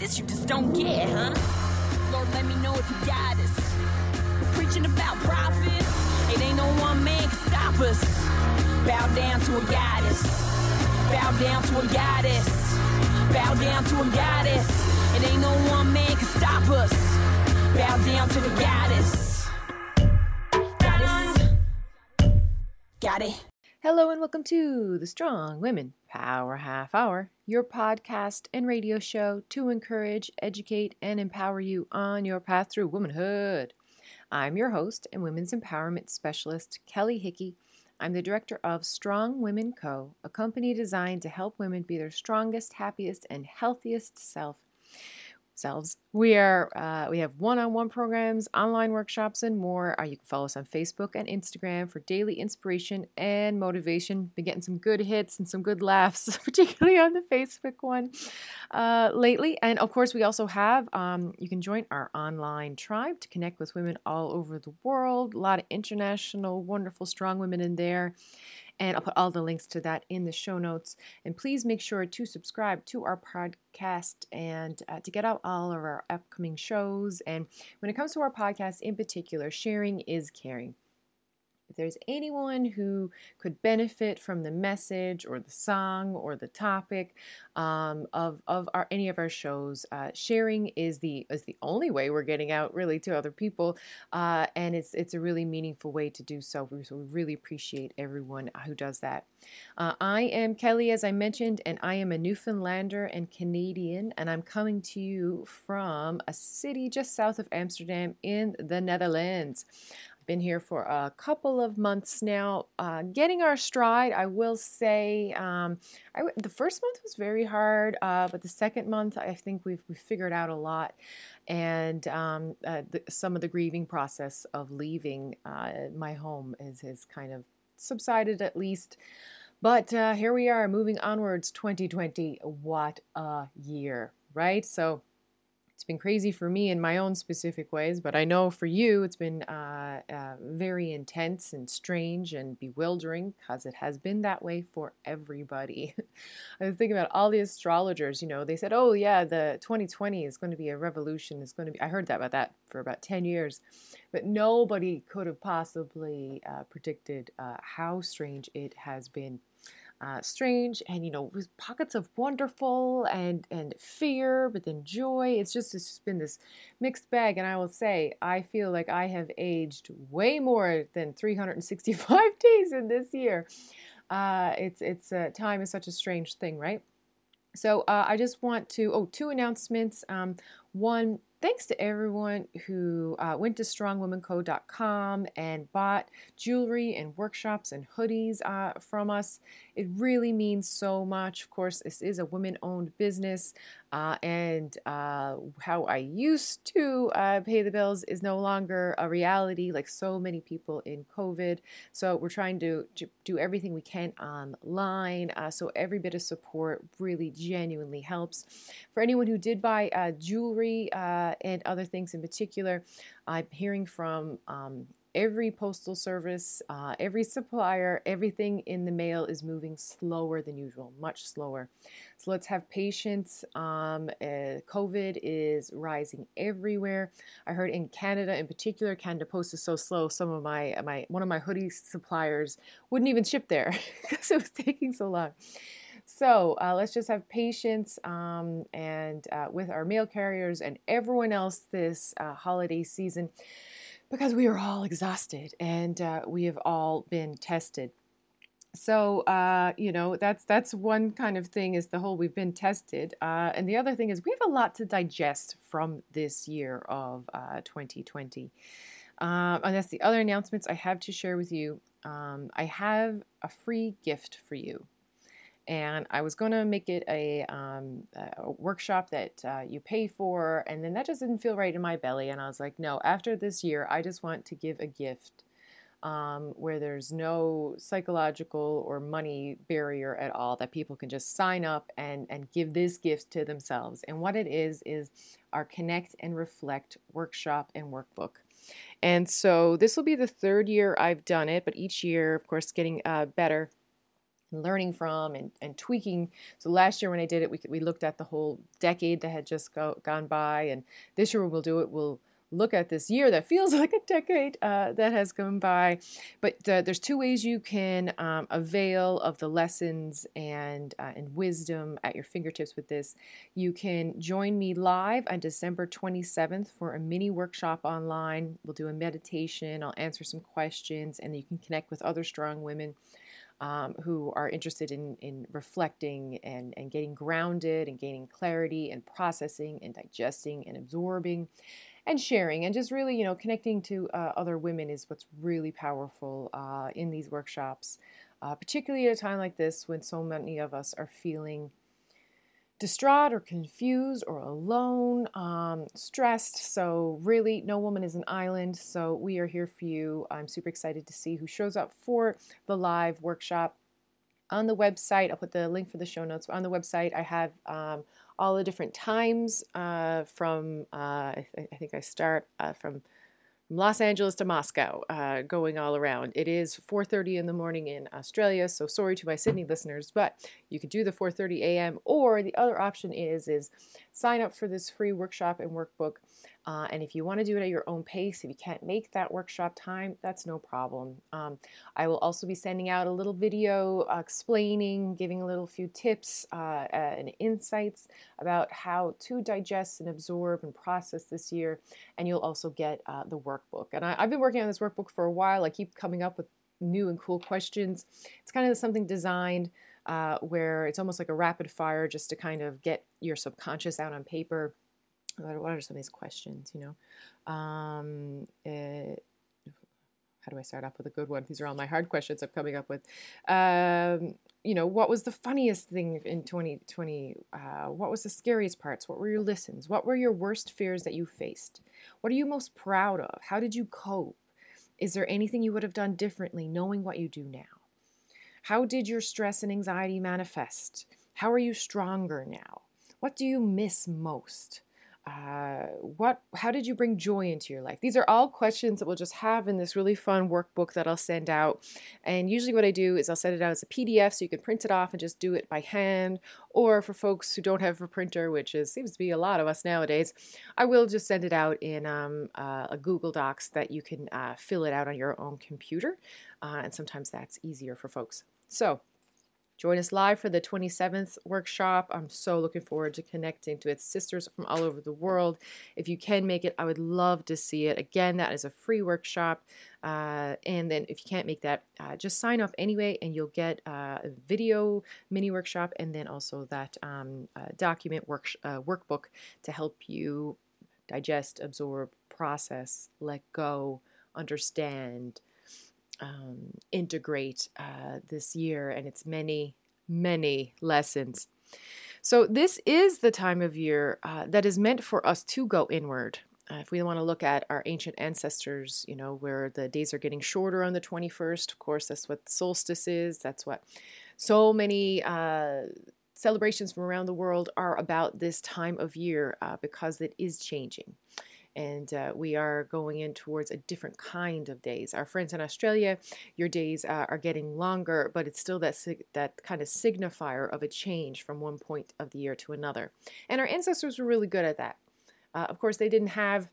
this, you just don't get, huh? Lord, let me know if you got us. Preaching about profit, it ain't no one man can stop us. Bow down to a goddess. Bow down to a goddess. Bow down to a goddess. It ain't no one man can stop us. Bow down to the. Goddess. Got it. Hello and welcome to the Strong Women Power Half Hour, your podcast and radio show to encourage, educate, and empower you on your path through womanhood. I'm your host and women's empowerment specialist, Kelly Hickey. I'm the director of Strong Women Co., a company designed to help women be their strongest, happiest, and healthiest self selves. We are uh, we have one-on-one programs, online workshops, and more. Uh, you can follow us on Facebook and Instagram for daily inspiration and motivation. Been getting some good hits and some good laughs, particularly on the Facebook one uh, lately. And of course, we also have um, you can join our online tribe to connect with women all over the world. A lot of international, wonderful, strong women in there. And I'll put all the links to that in the show notes. And please make sure to subscribe to our podcast and uh, to get out all of our upcoming shows. And when it comes to our podcast in particular, sharing is caring. If there's anyone who could benefit from the message or the song or the topic um, of, of our, any of our shows, uh, sharing is the is the only way we're getting out really to other people, uh, and it's it's a really meaningful way to do so. We really appreciate everyone who does that. Uh, I am Kelly, as I mentioned, and I am a Newfoundlander and Canadian, and I'm coming to you from a city just south of Amsterdam in the Netherlands been here for a couple of months now, uh, getting our stride. I will say um, I, the first month was very hard, uh, but the second month I think we've, we figured out a lot. And um, uh, the, some of the grieving process of leaving uh, my home is, has kind of subsided at least. But uh, here we are moving onwards 2020. What a year, right? So it's been crazy for me in my own specific ways, but I know for you it's been uh, uh, very intense and strange and bewildering because it has been that way for everybody. I was thinking about all the astrologers, you know, they said, oh, yeah, the 2020 is going to be a revolution. It's going to be, I heard that about that for about 10 years, but nobody could have possibly uh, predicted uh, how strange it has been uh, strange and you know with pockets of wonderful and and fear but then joy. It's just it's just been this mixed bag and i will say i feel like i have aged way more than 365 days in this year. Uh, it's it's uh, time is such a strange thing right? So uh, i just want to oh two announcements. Um, one thanks to everyone who uh, went to strongwomanco.com and bought jewelry and workshops and hoodies uh, from us. It really means so much. Of course, this is a women owned business, uh, and uh, how I used to uh, pay the bills is no longer a reality, like so many people in COVID. So, we're trying to do everything we can online. Uh, so, every bit of support really genuinely helps. For anyone who did buy jewelry, uh, and other things in particular. I'm hearing from um, every postal service, uh, every supplier, everything in the mail is moving slower than usual, much slower. So let's have patience. Um, uh, COVID is rising everywhere. I heard in Canada, in particular, Canada Post is so slow. Some of my my one of my hoodie suppliers wouldn't even ship there because it was taking so long. So uh, let's just have patience um, and uh, with our mail carriers and everyone else this uh, holiday season because we are all exhausted and uh, we have all been tested. So uh, you know that's that's one kind of thing is the whole we've been tested, uh, and the other thing is we have a lot to digest from this year of 2020. and that's the other announcements I have to share with you. Um, I have a free gift for you and I was going to make it a, um, a workshop that uh, you pay for, and then that just didn't feel right in my belly. And I was like, no, after this year, I just want to give a gift um, where there's no psychological or money barrier at all, that people can just sign up and, and give this gift to themselves. And what it is, is our Connect and Reflect workshop and workbook. And so this will be the third year I've done it, but each year, of course, getting uh, better learning from and, and tweaking. So last year when I did it, we, we looked at the whole decade that had just go, gone by. And this year we'll do it, we'll look at this year that feels like a decade uh, that has gone by. But uh, there's two ways you can um, avail of the lessons and uh, and wisdom at your fingertips with this. You can join me live on December 27th for a mini workshop online. We'll do a meditation. I'll answer some questions, and you can connect with other strong women. Um, who are interested in, in reflecting and, and getting grounded and gaining clarity and processing and digesting and absorbing and sharing and just really you know connecting to uh, other women is what's really powerful uh, in these workshops uh, particularly at a time like this when so many of us are feeling distraught or confused or alone um, stressed. So really no woman is an island. So we are here for you. I'm super excited to see who shows up for the live workshop. On the website i'll put the link for the show notes on the website i have um, all the different times uh, from, uh, I, th- I, think I start uh, from Los Angeles to Moscow, uh, going all around. It is 4:30 in the morning in Australia, so sorry to my Sydney listeners, but you could do the 4:30 a.m. Or the other option is is sign up for this free workshop and workbook uh, and if you want to do it at your own pace, if you can't make that workshop time, that's no problem. Um, I will also be sending out a little video explaining, giving a little few tips uh, and insights about how to digest and absorb and process this year. And you'll also get uh, the workbook. And I, I've been working on this workbook for a while. I keep coming up with new and cool questions. It's kind of something designed. Uh, where it's almost like a rapid fire just to kind of get your subconscious out on paper what are some of these questions? You know, um, it, eh, how do I start off with a good one? These are all my hard questions I'm coming up with. Um, you know, what was the funniest thing in 2020? Uh, what was the scariest parts? What were your lessons? What were your worst fears that you faced? What are you most proud of? How did you cope? Is there anything you would have done differently knowing what you do now? How did your stress and anxiety manifest? How are you stronger now? What do you miss most? Uh, what how did you bring joy into your life? These are all questions that we'll just have in this really fun workbook that i'll send out. And usually what i do is i'll send it out as a pdf so you can print it off and just do it by hand. Or for folks who don't have a printer which is seems to be a lot of us nowadays i will just send it out in um, uh, a google docs that you can uh, fill it out on your own computer. Uh, and sometimes that's easier for folks. So Join us live for the 27th workshop. I'm so looking forward to connecting to its sisters from all over the world. If you can make it, I would love to see it. Again, that is a free workshop. Uh, and then if you can't make that, uh, just sign up anyway, and you'll get uh, a video mini workshop and then also that um, uh, document work, uh, workbook to help you digest, absorb, process, let go, understand um, integrate uh, this year and its many, many lessons. So, this is the time of year uh, that is meant for us to go inward. Uh, if we want to look at our ancient ancestors, you know, where the days are getting shorter on the 21st, of course, that's what solstice is. That's what so many uh, celebrations from around the world are about this time of year uh, because it is changing and uh, we are going in towards a different kind of days. Our friends in Australia, your days uh, are getting longer, but it's still that that kind of signifier of a change from one point of the year to another. And our ancestors were really good at that. Uh, of course, they didn't have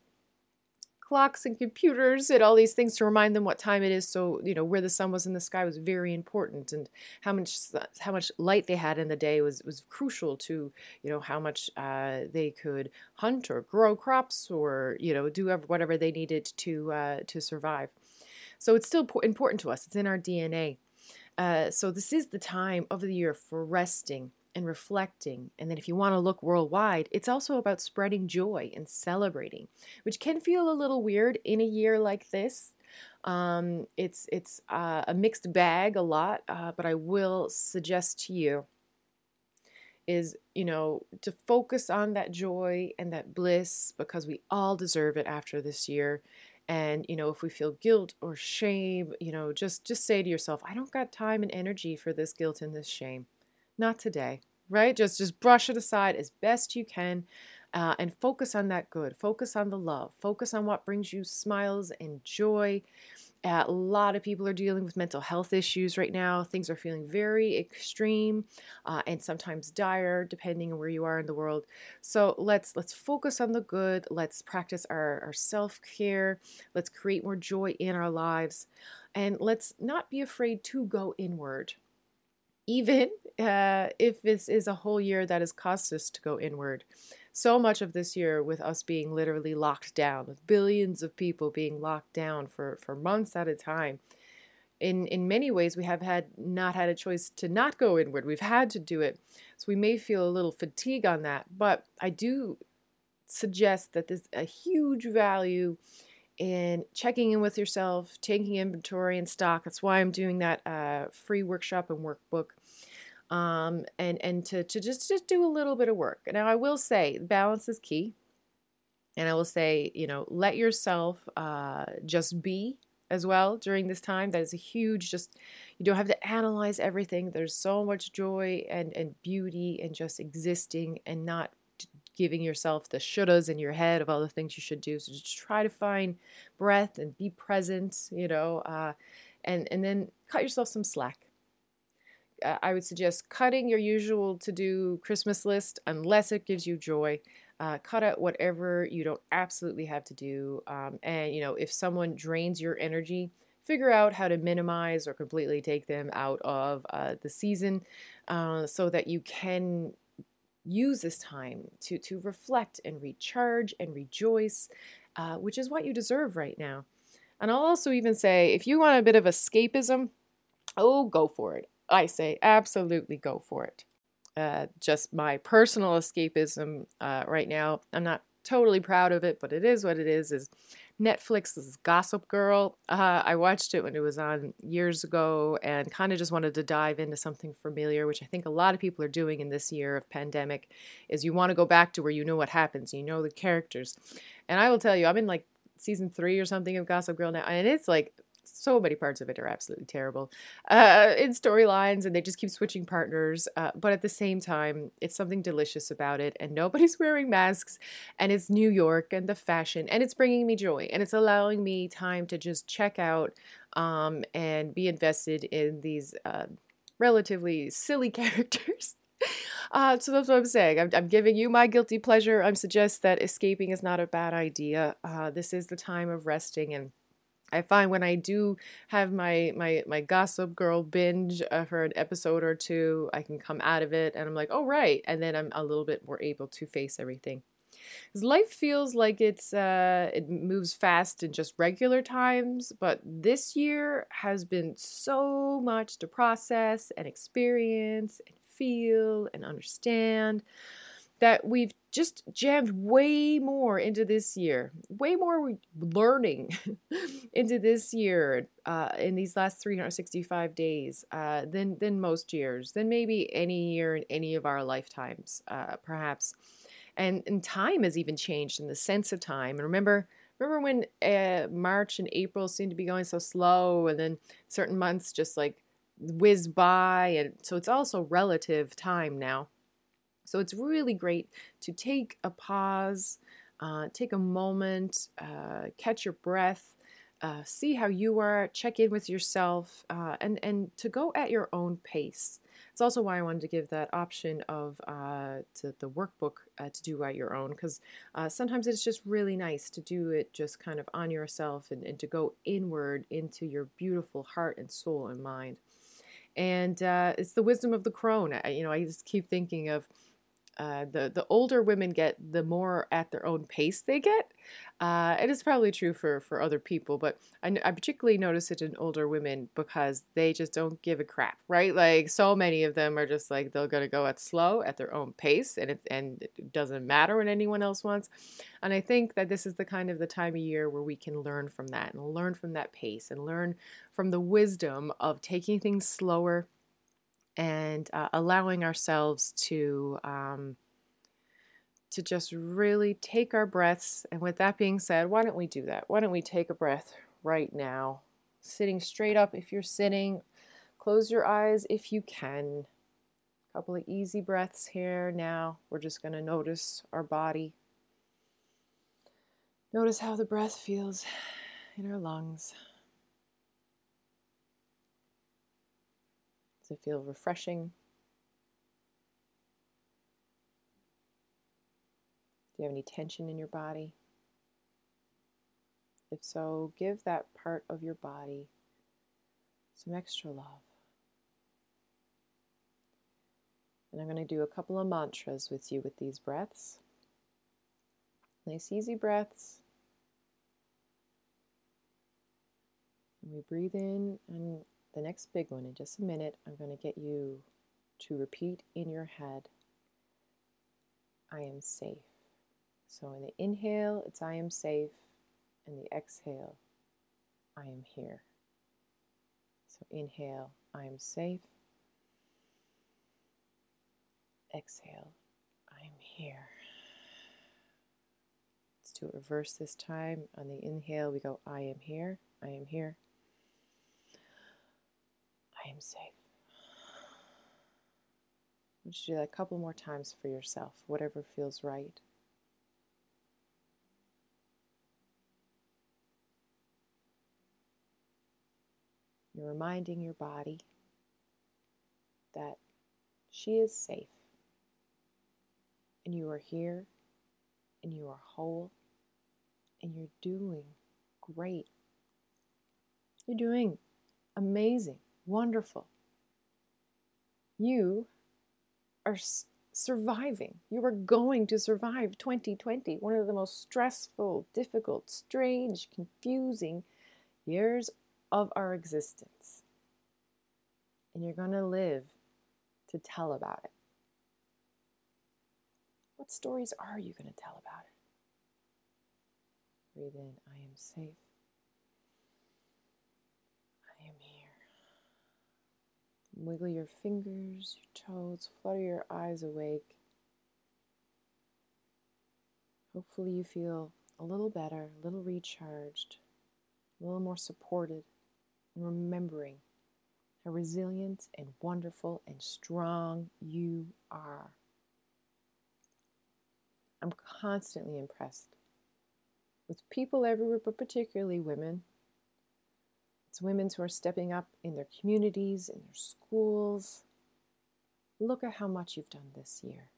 clocks and computers and all these things to remind them what time it is. So you know where the sun was in the sky was very important, and how much how much light they had in the day was was crucial to you know how much uh, they could hunt or grow crops or you know do whatever they needed to uh, to survive. So it's still important to us. It's in our DNA. Uh, so this is the time of the year for resting and reflecting. And then if you want to look worldwide, it's also about spreading joy and celebrating, which can feel a little weird in a year like this. Um, it's it's uh, a mixed bag a lot, uh, but I will suggest to you is you know to focus on that joy and that bliss because we all deserve it after this year and you know if we feel guilt or shame you know just just say to yourself i don't got time and energy for this guilt and this shame not today, right? Just just brush it aside as best you can. uh, and focus on that good. Focus on the love. Focus on what brings you smiles and joy. Uh, a lot of people are dealing with mental health issues right now. Things are feeling very extreme uh, and sometimes dire, depending on where you are in the world. So let's let's focus on the good. Let's practice our, our self care. Let's create more joy in our lives, and let's not be afraid to go inward even uh, if this is a whole year that has cost us to go inward. So much of this year, with us being literally locked down, with billions of people being locked down for, for months at a time. In, in many ways, we have had not had a choice to not go inward. We've had to do it. So we may feel a little fatigue on that. But I do suggest that there's a huge value in checking in with yourself, taking inventory and stock. That's why I'm doing that uh, free workshop and workbook. Um, and and to, to just just do a little bit of work. Now I will say balance is key, and I will say you know let yourself uh, just be as well during this time. That is a huge just you don't have to analyze everything. There's so much joy and and beauty and just existing and not giving yourself the shouldas in your head of all the things you should do. So just try to find breath and be present, you know, uh, and and then cut yourself some slack. Uh, I would suggest cutting your usual to do Christmas list unless it gives you joy. Uh, cut out whatever you don't absolutely have to do. Um, and, you know, if someone drains your energy, figure out how to minimize or completely take them out of uh, the season uh, so that you can use this time to, to reflect and recharge and rejoice, uh, which is what you deserve right now. And I'll also even say if you want a bit of escapism, oh, go for it. I say absolutely go for it. Uh, just my personal escapism uh, right now. I'm not totally proud of it, but it is what it is. Is Netflix's Gossip Girl. Uh, I watched it when it was on years ago and kind of just wanted to dive into something familiar, which I think a lot of people are doing in this year of pandemic. Is you want to go back to where you know what happens, you know the characters, and I will tell you, I'm in like season three or something of Gossip Girl now, and it's like so many parts of it are absolutely terrible uh, in storylines, and they just keep switching partners. Uh, but at the same time, it's something delicious about it, and nobody's wearing masks, and it's New York and the fashion, and it's bringing me joy, and it's allowing me time to just check out um, and be invested in these uh, relatively silly characters. Uh, so that's what I'm saying. I'm, I'm, giving you my guilty pleasure. I'm suggest that escaping is not a bad idea. Uh, this is the time of resting and I find when I do have my my my Gossip Girl binge uh, for an episode or two, I can come out of it and I'm like, oh right, and then I'm a little bit more able to face everything. Because life feels like it's uh, it moves fast in just regular times, but this year has been so much to process and experience and feel and understand that we've just jammed way more into this year, way more learning into this year uh, in these last 365 days uh, than than most years, than maybe any year in any of our lifetimes, uh, perhaps. And and time has even changed in the sense of time. And remember. Remember when uh, March and April seemed to be going so slow, and then certain months just like whiz by, and so it's also relative time now. So it's really great to take a pause, uh, take a moment, uh, catch your breath, uh, see how you are, check in with yourself, uh, and, and to go at your own pace. It's also why I wanted to give that option of uh, to the workbook uh, to do at your own, because sometimes it's just really nice to do it just kind of on yourself and, and to go inward into your beautiful heart and soul and mind. And it's the wisdom of the crone. I, you know, I just keep thinking of uh, the the older women get, the more at their own pace they get. Uh, it is probably true for for other people, but I, I particularly notice it in older women because they just don't give a crap, right? Like so many of them are just like they're gonna go at slow at their own pace, and it and it doesn't matter what anyone else wants. And I think that this is the kind of the time of year where we can learn from that and learn from that pace and learn from the wisdom of taking things slower and uh, allowing ourselves to um, to just really take our breaths. And with that being said, why don't we do that? Why don't we take a breath right now, sitting straight up if you're sitting. Close your eyes if you can. A couple of easy breaths here now. We're just going to notice our body Notice how the breath feels in our lungs. It feel refreshing? Do you have any tension in your body? If so, give that part of your body some extra love. And I'm going to do a couple of mantras with you with these breaths. Nice, easy breaths. And we breathe in, and the next big one in just a minute, I'm going to get you to repeat in your head I am safe. So in the inhale, it's I am safe, and the exhale, I am here. So inhale, I am safe. Exhale, I am here. Let's do it reverse this time. On the inhale, we go, I am here, I am here. I am safe. Would you do that a couple more times for yourself, whatever feels right. You're reminding your body that she is safe and you are here and you are whole and you're doing great. You're doing amazing, wonderful. You are surviving. You are going to survive 2020, one of the most stressful, difficult, strange, confusing years of our existence. And you're going to live to tell about it. What stories are you going to tell about it? Breathe in, I am safe. I am here. Wiggle your fingers, your toes, flutter your eyes awake. Hopefully, you feel a little better, a little recharged, a little more supported and remembering how resilient and wonderful and strong you are. I'm constantly impressed with people everywhere, but particularly women. It's women who are stepping up in their communities, in their schools. Look at how much you've done this year.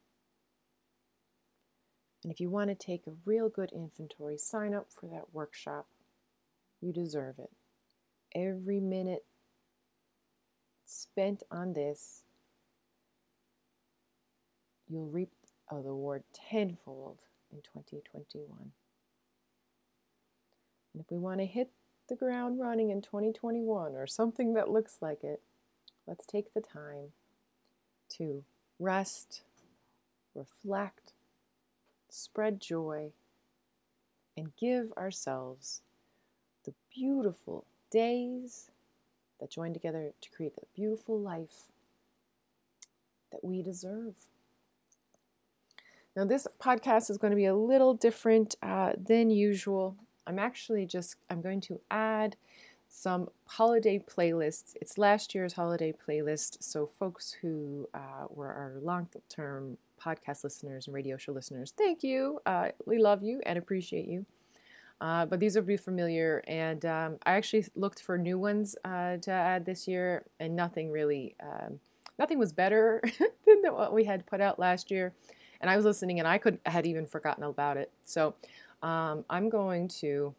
And if you want to take a real good inventory, sign up for that workshop. You deserve it every minute spent on this, you'll reap the reward tenfold in 2021. And if we want to hit the ground running in 2021 or something that looks like it, let's take the time to rest, reflect, spread joy, and give ourselves the beautiful days that join together to create the beautiful life that we deserve. Now, this podcast is going to be a little different uh, than usual. I'm actually just I'm going to add some holiday playlists. It's last year's holiday playlist, so folks who uh, were our long-term podcast listeners and radio show listeners, thank you. Uh, we love you and appreciate you. Uh, but these will be familiar, and um, I actually looked for new ones uh, to add this year, and nothing really, um, nothing was better than what we had put out last year. And I was listening, and I could had even forgotten about it. So um, I'm going to,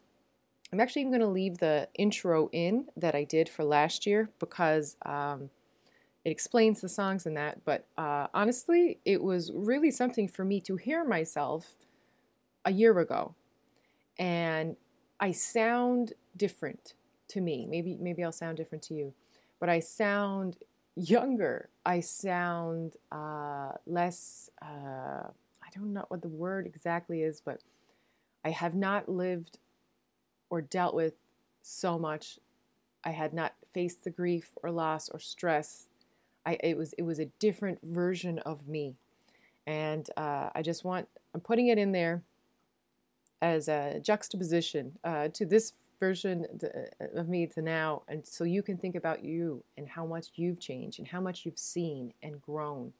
I'm actually even going to leave the intro in that I did for last year because um, it explains the songs and that. But uh, honestly, it was really something for me to hear myself a year ago and I sound different to me. Maybe maybe I'll sound different to you, but I sound younger. I sound uh, less. Uh, I don't know what the word exactly is, but I have not lived or dealt with so much. I had not faced the grief or loss or stress. I it was it was a different version of me, and uh, I just want I'm putting it in there as a juxtaposition uh, to this version uh, of me to now and so you can think about you and how much you've changed and how much you've seen and grown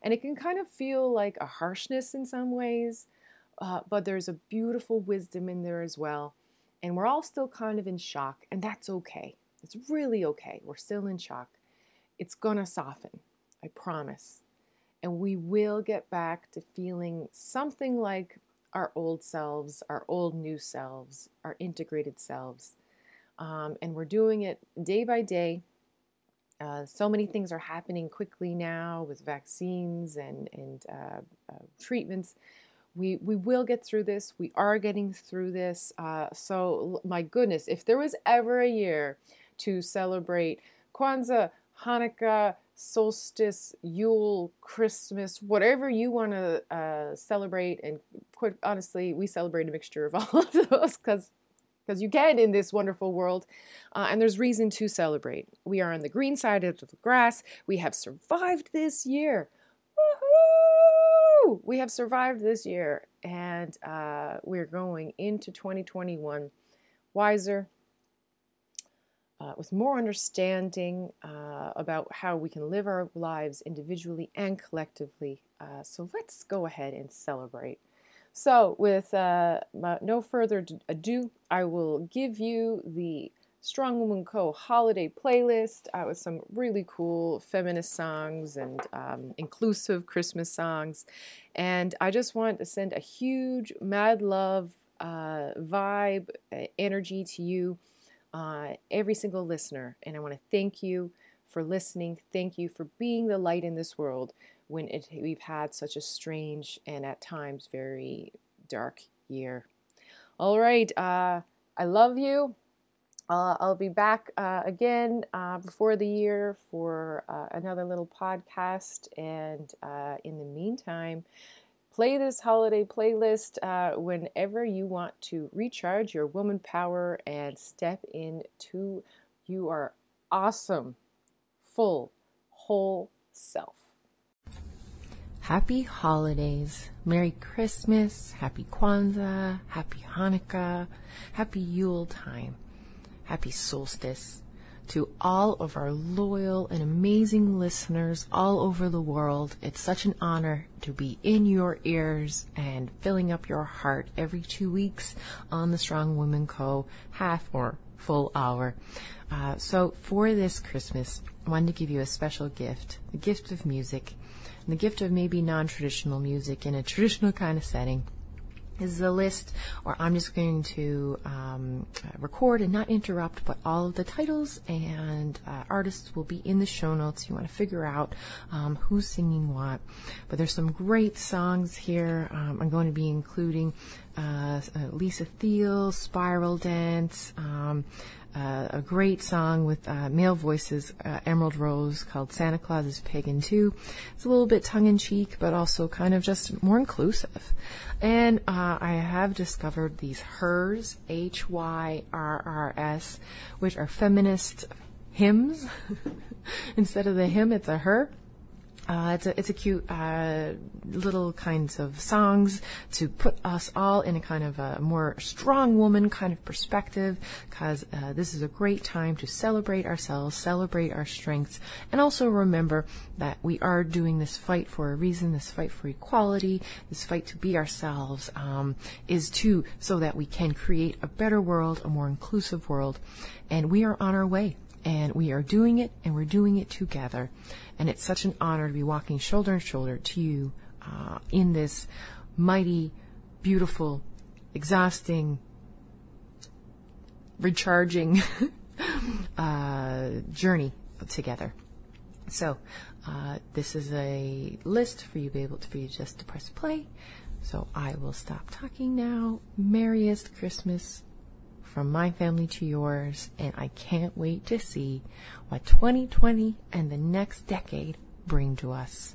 and it can kind of feel like a harshness in some ways uh, but there's a beautiful wisdom in there as well. And we're all still kind of in shock, and that's okay. It's really okay. We're still in shock. It's gonna soften, I promise. And we will get back to feeling something like our old selves, our old new selves, our integrated selves. Um, and we're doing it day by day. Uh, so many things are happening quickly now with vaccines and, and uh, uh, treatments. We, we will get through this. We are getting through this. Uh, so, my goodness, if there was ever a year to celebrate Kwanzaa, Hanukkah, solstice, Yule, Christmas, whatever you want to uh, celebrate. And quite honestly, we celebrate a mixture of all of those because because you can in this wonderful world, uh, and there's reason to celebrate. We are on the green side of the grass. We have survived this year. Woohoo! We have survived this year, and uh, we're going into 2021 wiser, uh, with more understanding uh, about how we can live our lives individually and collectively. Uh, so let's go ahead and celebrate. So, with uh, no further ado, I will give you the Strong Woman Co. holiday playlist uh, with some really cool feminist songs and um, inclusive Christmas songs. And I just want to send a huge mad love uh, vibe, energy to you uh, every single listener. And I want to thank you for listening. Thank you for being the light in this world when it, we've had such a strange and at times very dark year. All right. Uh, I love you. Uh, I'll be back uh, again uh, before the year for uh, another little podcast. And uh, in the meantime, play this holiday playlist uh, whenever you want to recharge your woman power and step into your awesome, full, whole self. Happy holidays. Merry Christmas, Happy Kwanzaa, Happy Hanukkah, Happy Yule time, Happy Solstice to all of our loyal and amazing listeners all over the world. It's such an honor to be in your ears and filling up your heart every two weeks on the Strong Women Co. half or full hour. Uh, so for this Christmas, I wanted to give you a special gift, the gift of music, the gift of maybe non-traditional music in a traditional kind of setting is a list, or I'm just going to um, record and not interrupt, but all of the titles and uh, artists will be in the show notes. You want to figure out um, who's singing what. But there's some great songs here. Um, I'm going to be including uh, uh Lisa Thiel, Spiral Dance, um, uh, a great song with uh, male voices, uh, Emerald Rose, called Santa Claus is Pagan Too. It's a little bit tongue in cheek, but also kind of just more inclusive. And uh, I have discovered these HERS, H Y R R S, which are feminist hymns. Instead of the hymn, it's a her. Uh, it's a it's a cute uh, little kinds of songs to put us all in a kind of a more strong woman kind of perspective, because uh, this is a great time to celebrate ourselves, celebrate our strengths, and also remember that we are doing this fight for a reason. This fight for equality, this fight to be ourselves, um, is too so that we can create a better world, a more inclusive world, and we are on our way and we are doing it and we're doing it together. And it's such an honor to be walking shoulder to shoulder to you uh, in this mighty, beautiful, exhausting, recharging uh, journey together. So, uh, this is a list for you to be able to, for you just to press play. So I will stop talking now. Merriest Christmas from my family to yours, and I can't wait to see what 2020 and the next decade bring to us.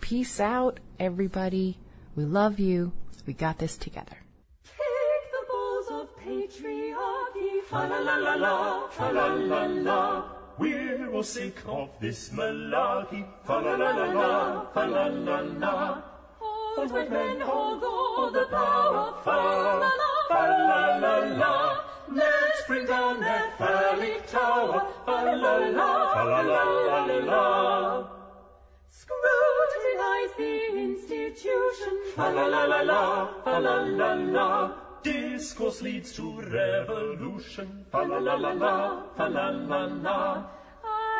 Peace out, everybody. We love you. We got this together. Take the balls of patriarchy, fa la la la la, fa la la la. We will sink off this malarkey, fa la la la la, fa la la la. Hold white men, hold all the Discourse leads to revolution. Fa la la la la, fa la la la.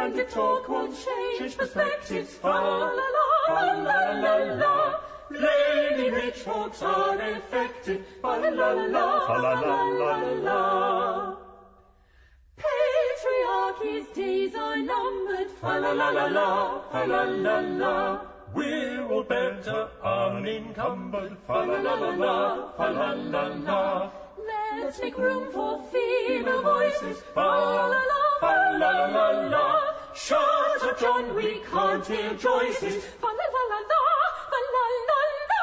And if talk won't change perspectives, fa la la, fa la la la. Plainly rich folks are effective. Fa la la la, fa la la la la. Patriarchy's days are numbered. Fa la la la la, fa la la la. We're all better unencumbered. Fa la la la la, fa la la la. Let's make room for female voices. Fa la la la, fa la la la. Shut up, John, we can't hear Joyce's. Fa la la la la, fa la la la.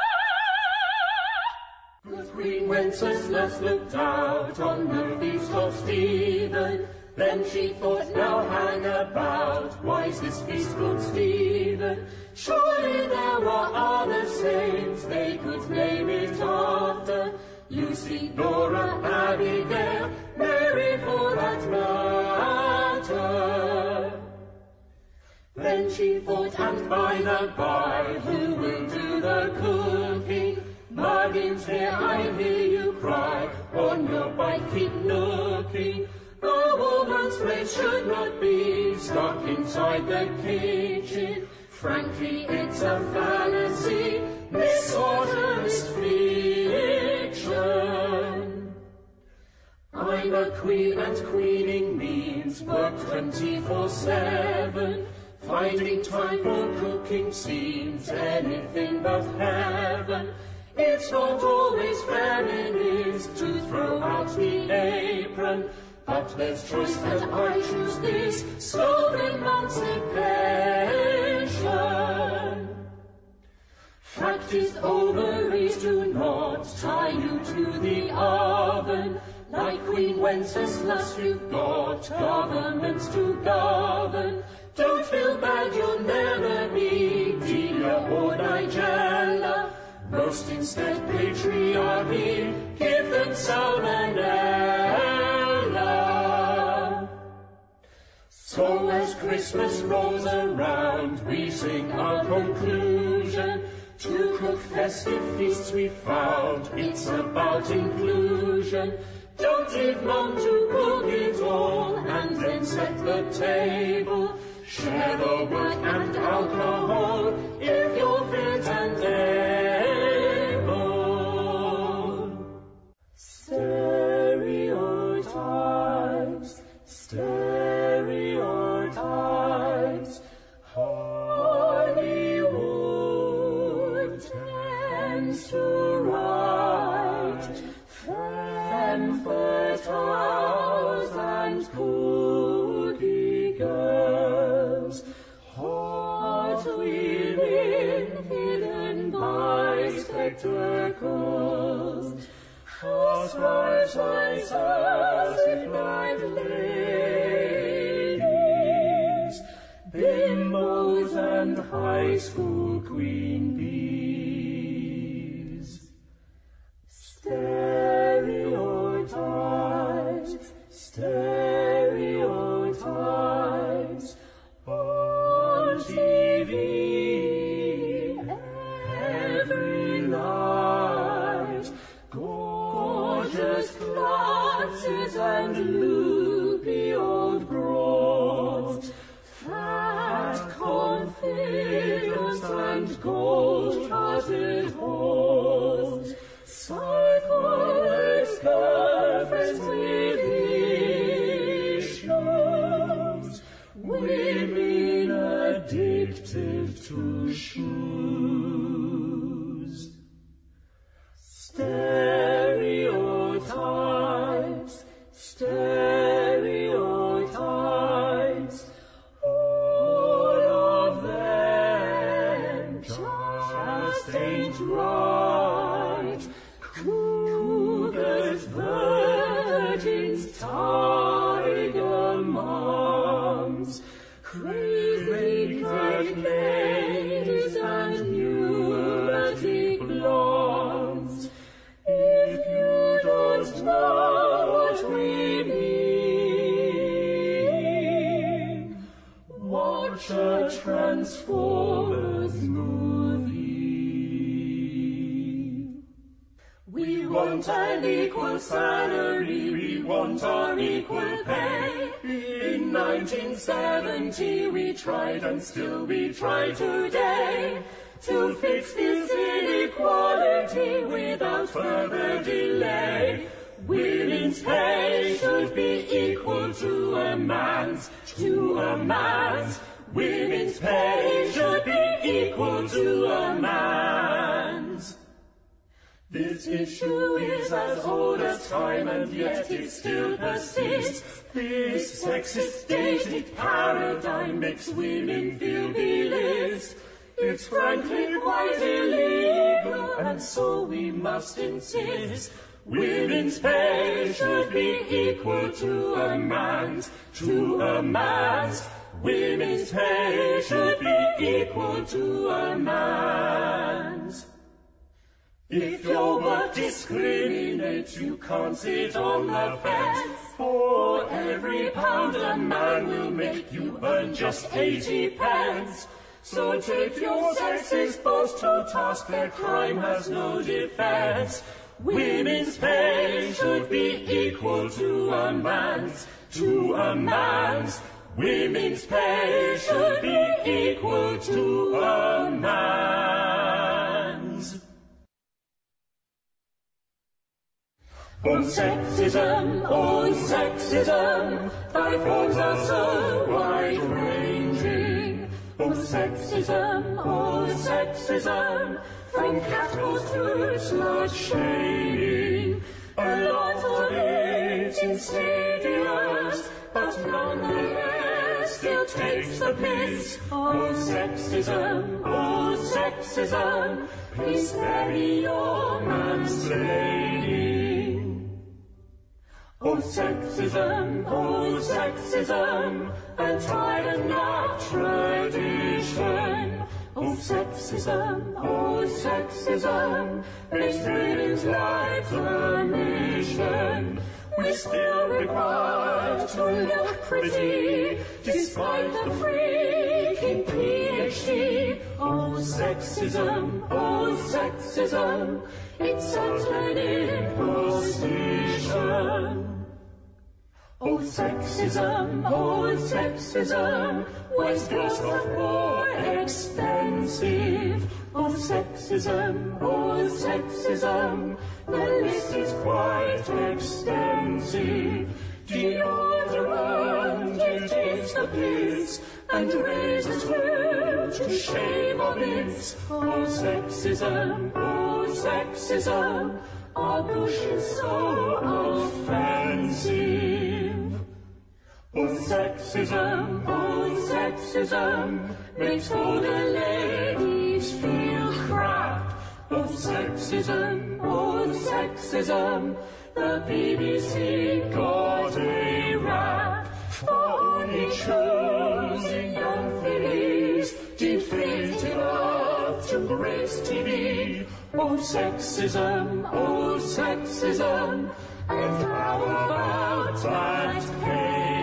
Good Queen Wenceslas looked out on the feast of Stephen. Then she thought, now hang about, why's this feast called Stephen? Surely there were other saints they could name it after. Lucy, Laura, Abigail, Mary for that matter. Then she thought, and by the by, who will do the cooking? Muggins, here I hear you cry, on your bike keep looking. A woman's place should not be stuck inside the kitchen. Frankly, it's a fallacy, misogynist fiction. I'm a queen and queening means work 24-7. Finding time for cooking seems anything but heaven. It's not always feminist to throw out the apron, but there's choice and I choose this slow emancipation. Is, ovaries do not tie you to the oven. Like Queen Wenceslas, you've got governments to govern. Don't feel bad, you'll never be Delia or Nigella. Roast instead patriarchy, give them salmonella. So as Christmas rolls around, we sing our conclusion. To cook festive feasts we found, it's about inclusion. Don't leave mom to cook it all, and then set the table. Share the work and alcohol, if you're fit and able. Housewives like sassy-eyed ladies, bimbos and high school queen tried and still we try today to fix this inequality without further delay. Women's pay should be equal to a man's, to a man's. Issue is as old as time and yet it still persists. This sexist dated paradigm makes women feel belittled. It's frankly quite illegal and so we must insist. Women's pay should be equal to a man's, to a man's. Women's pay should be equal to a man's. If your work discriminates, you can't sit on the fence. For every pound a man will make, you earn just 80 pence. So take your sexist boast to task, their crime has no defense. Women's pay should be equal to a man's, to a man's. Women's pay should be equal to a man's. Oh, sexism, oh, sexism, thy forms are so wide-ranging. Oh, sexism, oh, sexism, from catcalls to slut shaming. A lot of it's insidious, but nonetheless still takes the piss. Oh, sexism, oh, sexism, please bury your mansplaining. Oh, sexism, oh, sexism, a tired and not tradition. Oh, sexism, oh, sexism, makes women's lives a mission. We're still require to look pretty, despite the freaking PhD. Oh, sexism, oh, sexism, it's such an imposition. Oh, sexism, oh, sexism, waste grows are more expensive. Oh, sexism, oh, sexism, the list is quite extensive. Deodorant, it is the peace. And razors too, to shave our bits. Oh, sexism, oh, sexism, our bush is so offensive. Oh, sexism, oh, sexism, makes older ladies feel crap. Oh, sexism, oh, sexism, the BBC got a rap choosing young fillies deflated enough to grace TV. Oh, sexism, oh, sexism, and how about that pay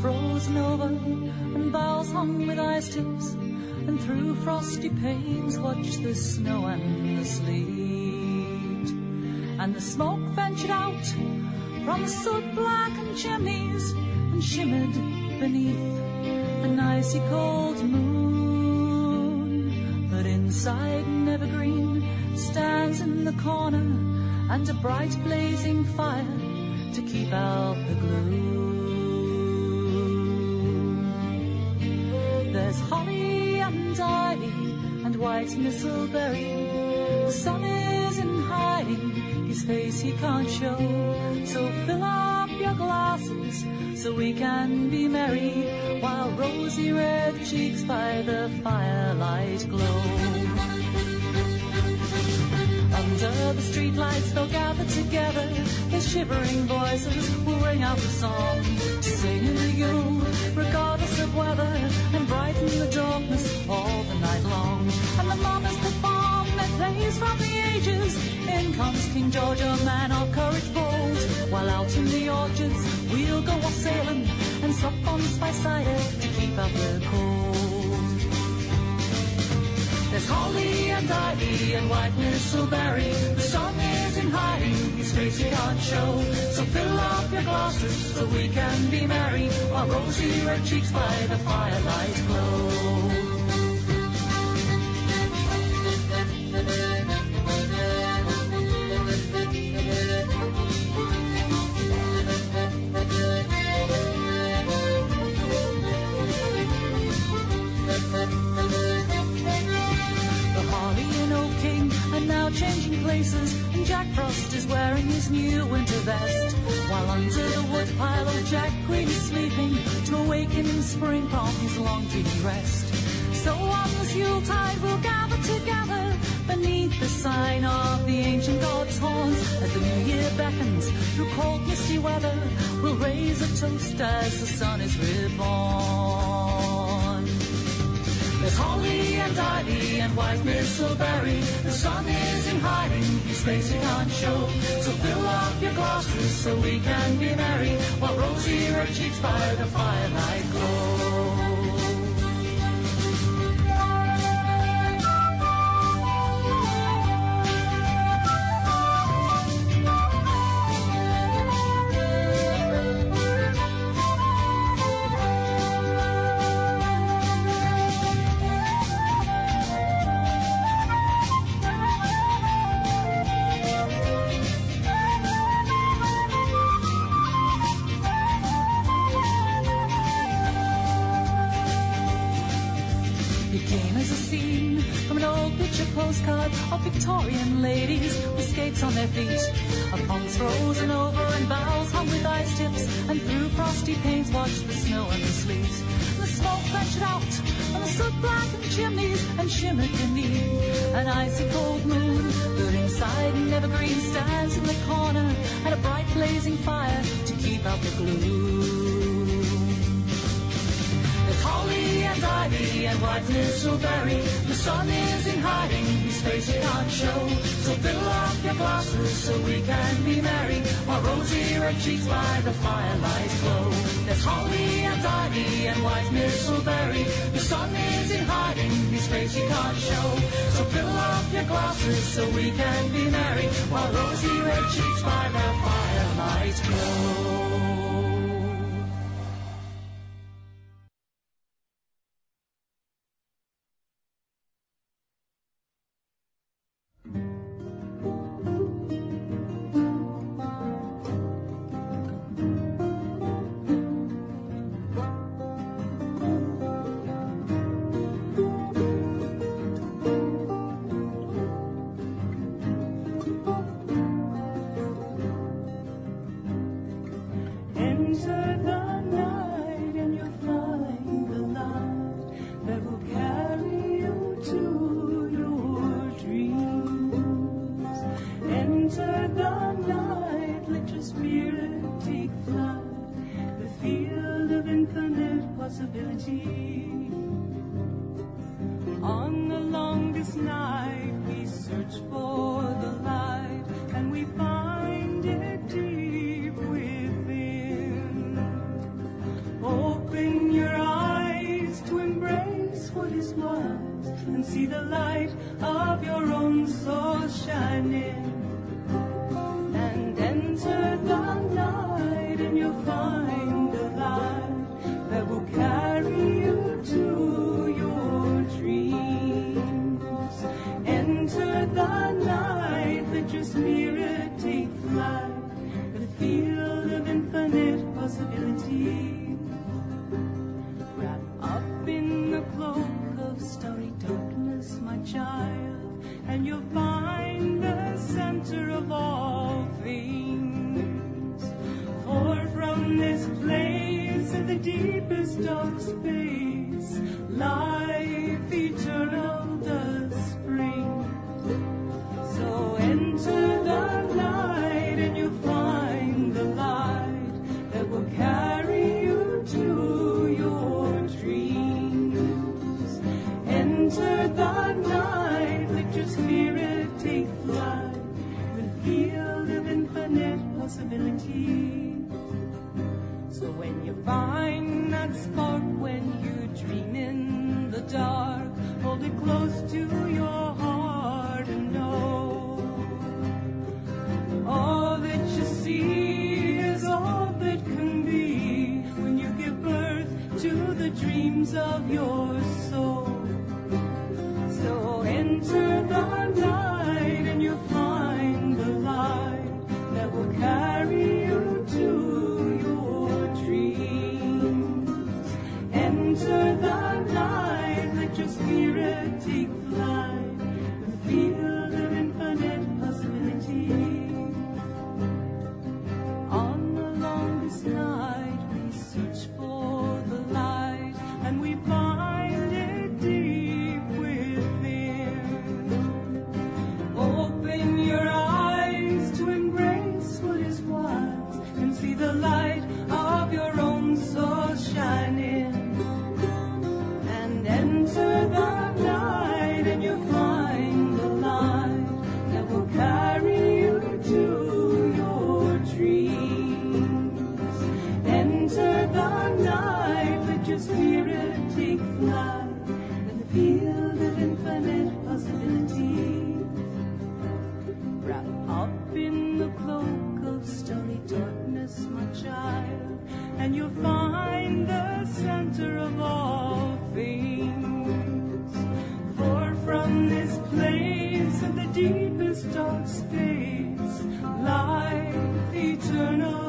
frozen over and boughs hung with ice tips, and through frosty panes watched the snow and the sleet, and the smoke ventured out from the soot blackened chimneys and shimmered beneath an icy cold moon. But inside an evergreen stands in the corner and a bright blazing fire to keep out the gloom. White. The sun is in hiding, his face he can't show. So fill up your your glasses so we can be merry while rosy red cheeks by the firelight glow. Under the streetlights they'll gather together. Their shivering voices will ring out the song to sing to you, regardless of weather, and brighten the darkness all the night long. And the mummers perform their plays from the ages. In comes King George, a man of courage bold. While out in the orchards we'll go a sailing and sup on spice cider to keep out the cold. There's holly and ivy and white bristleberry. The is in his face we can't show. So fill up your glasses so we can be merry while rosy red cheeks by the firelight glow. Are changing places, and Jack Frost is wearing his new winter vest. While under the woodpile old Jack Green is sleeping to awaken in spring from his long dreamy rest. So on this Yuletide we'll gather together beneath the sign of the ancient god's horns. As the new year beckons through cold misty weather, we'll raise a toast as the sun is reborn. There's holly and ivy and white bristleberry. The sun is in hiding, face we can't show. So fill up your glasses so we can be merry while rosy red cheeks by the firelight glow. Ventured out, and the soot blackened chimneys and shimmered beneath an icy cold moon. But inside an evergreen stands in the corner, and a bright blazing fire to keep out the gloom. And white bristleberry. The sun is in hiding, his face we can't show. So fill up your glasses so we can be merry while rosy red cheeks by the firelight glow. There's holly and ivy and white bristleberry. The sun is in hiding, his face we can't show. So fill up your glasses so we can be merry while rosy red cheeks by the firelight glow. See the light of your own soul shining. dark space, life eternal.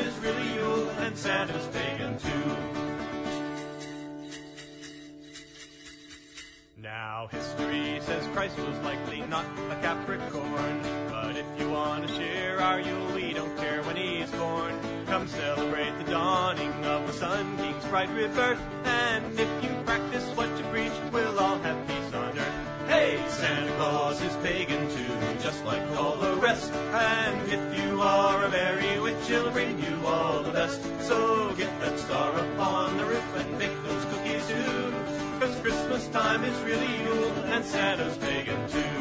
is really Yule, and Santa's pagan too. Now history says Christ was likely not a Capricorn, but if you want to share our Yule, we don't care when he's born. Come celebrate the dawning of the Sun King's bright rebirth, and if you practice what you preach, we'll all have peace on earth. Hey, Santa Claus is pagan too, just like all the rest, and if you are a merry witch, she'll bring you all the best. So get that star up on the roof and bake those cookies too. Cause Christmas time is really Yule and Santa's pagan too.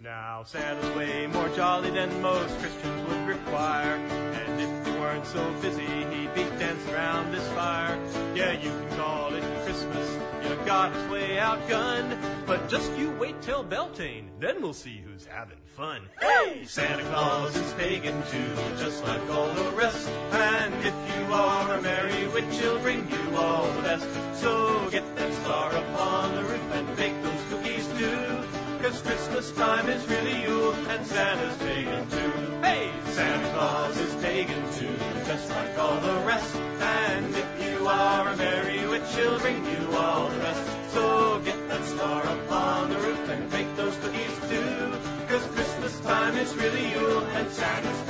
Now Santa's way more jolly than most Christians would require. And if he weren't so busy, he'd be dancing around this fire. Yeah, you can call it got his way outgunned. But just you wait till Beltane, then we'll see who's having fun. Hey! Santa Claus is pagan too, just like all the rest. And if you are a merry witch, he'll bring you all the best. So get that star upon the roof and bake those cookies too. Cause Christmas time is really Yule and Santa's pagan too. Hey! Santa Claus is pagan too, just like all the rest. You are a merry witch, he'll bring you all the best. So get that star upon the roof and bake those cookies too. Cause Christmas time is really Yule and Santa's